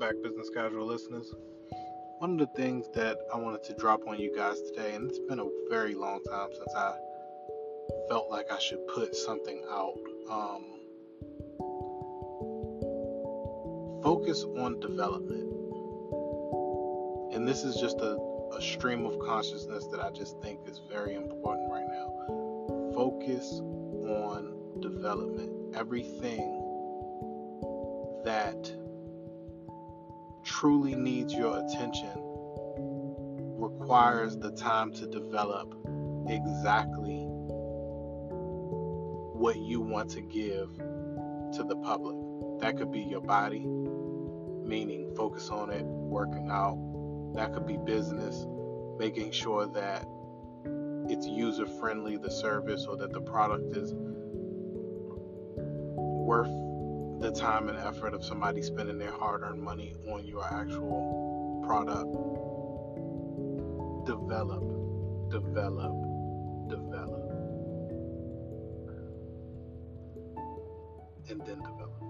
back, business casual listeners. One of the things that I wanted to drop on you guys today, and it's been a very long time since I felt like I should put something out. Um, focus on development. And this is just a, a stream of consciousness that I just think is very important right now. Focus on development. Everything that truly needs your attention requires the time to develop exactly what you want to give to the public. That could be your body, meaning focus on it, working out. That could be business, making sure that it's user friendly, the service, or that the product is worth the time and effort of somebody spending their hard earned money on your actual product. Develop, develop, develop, and then develop.